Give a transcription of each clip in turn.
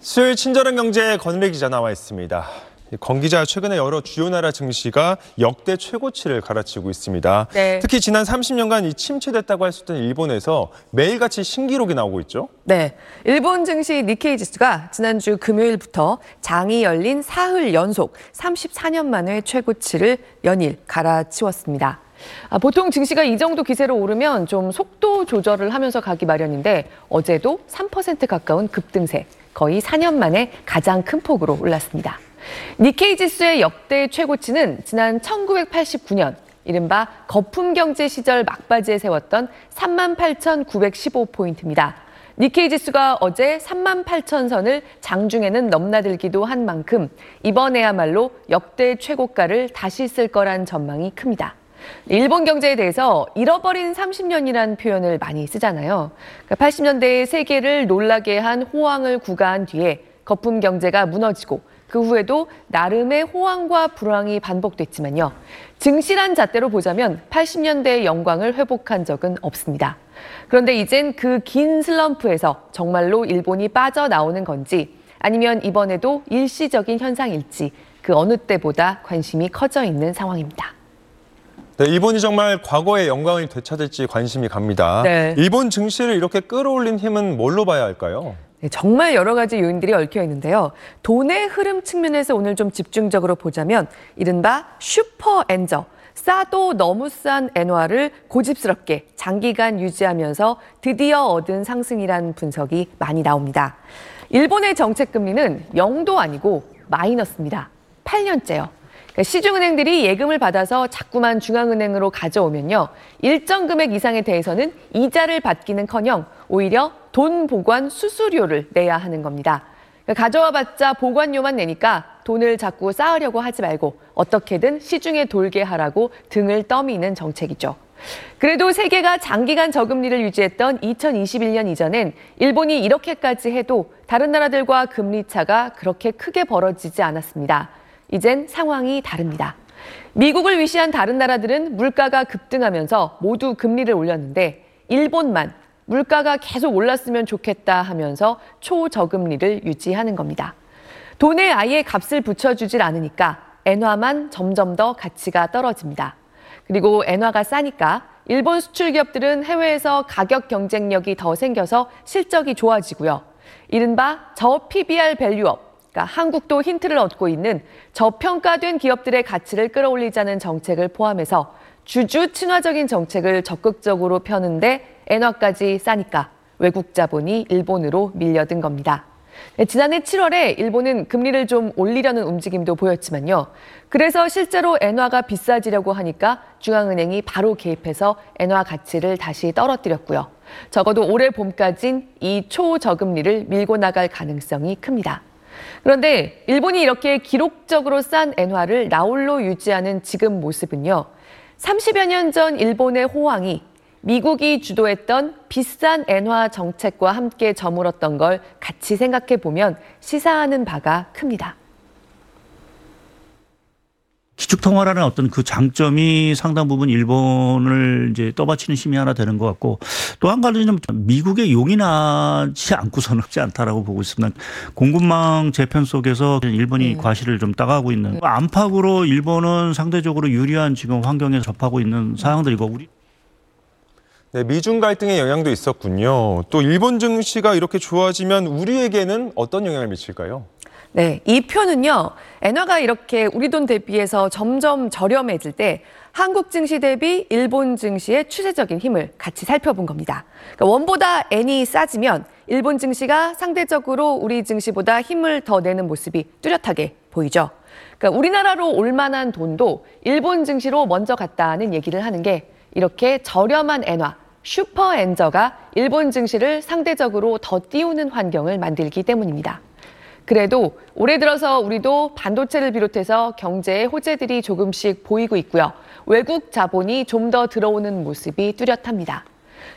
수요일 친절한 경제 권은혜 기자 나와 있습니다. 권 기자 최근에 여러 주요 나라 증시가 역대 최고치를 갈아치고 있습니다. 네. 특히 지난 30년간 이 침체됐다고 할 수 있던 일본에서 매일같이 신기록이 나오고 있죠. 네. 일본 증시 니케이 지수가 지난주 금요일부터 장이 열린 사흘 연속 34년 만에 최고치를 연일 갈아치웠습니다. 아, 보통 증시가 이 정도 기세로 오르면 좀 속도 조절을 하면서 가기 마련인데 어제도 3% 가까운 급등세, 거의 4년 만에 가장 큰 폭으로 올랐습니다. 니케이 지수의 역대 최고치는 지난 1989년 이른바 거품 경제 시절 막바지에 세웠던 38,915포인트입니다. 니케이 지수가 어제 38,000선을 장중에는 넘나들기도 한 만큼 이번에야말로 역대 최고가를 다시 쓸 거란 전망이 큽니다. 일본 경제에 대해서 잃어버린 30년이란 표현을 많이 쓰잖아요. 80년대에 세계를 놀라게 한 호황을 구가한 뒤에 거품 경제가 무너지고 그 후에도 나름의 호황과 불황이 반복됐지만요. 증시란 잣대로 보자면 80년대의 영광을 회복한 적은 없습니다. 그런데 이젠 그 긴 슬럼프에서 정말로 일본이 빠져나오는 건지 아니면 이번에도 일시적인 현상일지 그 어느 때보다 관심이 커져 있는 상황입니다. 네, 일본이 정말 과거의 영광을 되찾을지 관심이 갑니다. 네. 일본 증시를 이렇게 끌어올린 힘은 뭘로 봐야 할까요? 네, 정말 여러 가지 요인들이 얽혀 있는데요. 돈의 흐름 측면에서 오늘 좀 집중적으로 보자면 이른바 슈퍼 엔저, 싸도 너무 싼 엔화를 고집스럽게 장기간 유지하면서 드디어 얻은 상승이란 분석이 많이 나옵니다. 일본의 정책 금리는 0도 아니고 마이너스입니다. 8년째요. 그러니까 시중은행들이 예금을 받아서 자꾸만 중앙은행으로 가져오면요. 일정 금액 이상에 대해서는 이자를 받기는커녕 오히려 돈 보관 수수료를 내야 하는 겁니다. 그러니까 가져와 봤자 보관료만 내니까 돈을 자꾸 쌓으려고 하지 말고 어떻게든 시중에 돌게 하라고 등을 떠미는 정책이죠. 그래도 세계가 장기간 저금리를 유지했던 2021년 이전엔 일본이 이렇게까지 해도 다른 나라들과 금리 차가 그렇게 크게 벌어지지 않았습니다. 이젠 상황이 다릅니다. 미국을 위시한 다른 나라들은 물가가 급등하면서 모두 금리를 올렸는데 일본만 물가가 계속 올랐으면 좋겠다 하면서 초저금리를 유지하는 겁니다. 돈에 아예 값을 붙여주질 않으니까 엔화만 점점 더 가치가 떨어집니다. 그리고 엔화가 싸니까 일본 수출 기업들은 해외에서 가격 경쟁력이 더 생겨서 실적이 좋아지고요. 이른바 저 PBR value-up, 그러니까 한국도 힌트를 얻고 있는 저평가된 기업들의 가치를 끌어올리자는 정책을 포함해서 주주 친화적인 정책을 적극적으로 펴는데 엔화까지 싸니까 외국 자본이 일본으로 밀려든 겁니다. 네, 지난해 7월에 일본은 금리를 좀 올리려는 움직임도 보였지만요. 그래서 실제로 엔화가 비싸지려고 하니까 중앙은행이 바로 개입해서 엔화 가치를 다시 떨어뜨렸고요. 적어도 올해 봄까진 이 초저금리를 밀고 나갈 가능성이 큽니다. 그런데 일본이 이렇게 기록적으로 싼 엔화를 나홀로 유지하는 지금 모습은요. 30여 년 전 일본의 호황이 미국이 주도했던 비싼 엔화 정책과 함께 저물었던 걸 같이 생각해 보면 시사하는 바가 큽니다. 기축통화라는 어떤 그 장점이 상당 부분 일본을 이제 떠받치는 힘이 하나 되는 것 같고 또 한 가지는 미국의 용이 나지 않고서는 없지 않다라고 보고 있습니다. 공급망 재편 속에서 일본이 네. 과실을 좀 따가고 있는 안팎으로 일본은 상대적으로 유리한 지금 환경에 접하고 있는 상황들이고 우리 네, 미중 갈등의 영향도 있었군요. 또 일본 증시가 이렇게 좋아지면 우리에게는 어떤 영향을 미칠까요? 네, 이 표는요. 엔화가 이렇게 우리 돈 대비해서 점점 저렴해질 때 한국 증시 대비 일본 증시의 추세적인 힘을 같이 살펴본 겁니다. 그러니까 원보다 엔이 싸지면 일본 증시가 상대적으로 우리 증시보다 힘을 더 내는 모습이 뚜렷하게 보이죠. 그러니까 우리나라로 올 만한 돈도 일본 증시로 먼저 갔다는 얘기를 하는 게 이렇게 저렴한 엔화, 슈퍼 엔저가 일본 증시를 상대적으로 더 띄우는 환경을 만들기 때문입니다. 그래도 올해 들어서 우리도 반도체를 비롯해서 경제의 호재들이 조금씩 보이고 있고요. 외국 자본이 좀 더 들어오는 모습이 뚜렷합니다.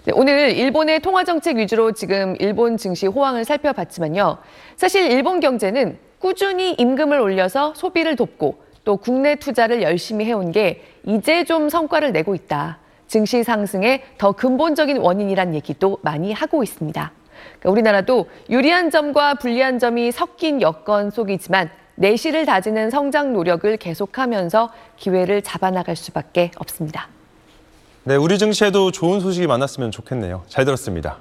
네, 오늘 일본의 통화 정책 위주로 지금 일본 증시 호황을 살펴봤지만요. 사실 일본 경제는 꾸준히 임금을 올려서 소비를 돕고 또 국내 투자를 열심히 해온 게 이제 좀 성과를 내고 있다. 증시 상승의 더 근본적인 원인이란 얘기도 많이 하고 있습니다. 그러니까 우리나라도 유리한 점과 불리한 점이 섞인 여건 속이지만 내실을 다지는 성장 노력을 계속하면서 기회를 잡아나갈 수밖에 없습니다. 네, 우리 증시에도 좋은 소식이 많았으면 좋겠네요. 잘 들었습니다.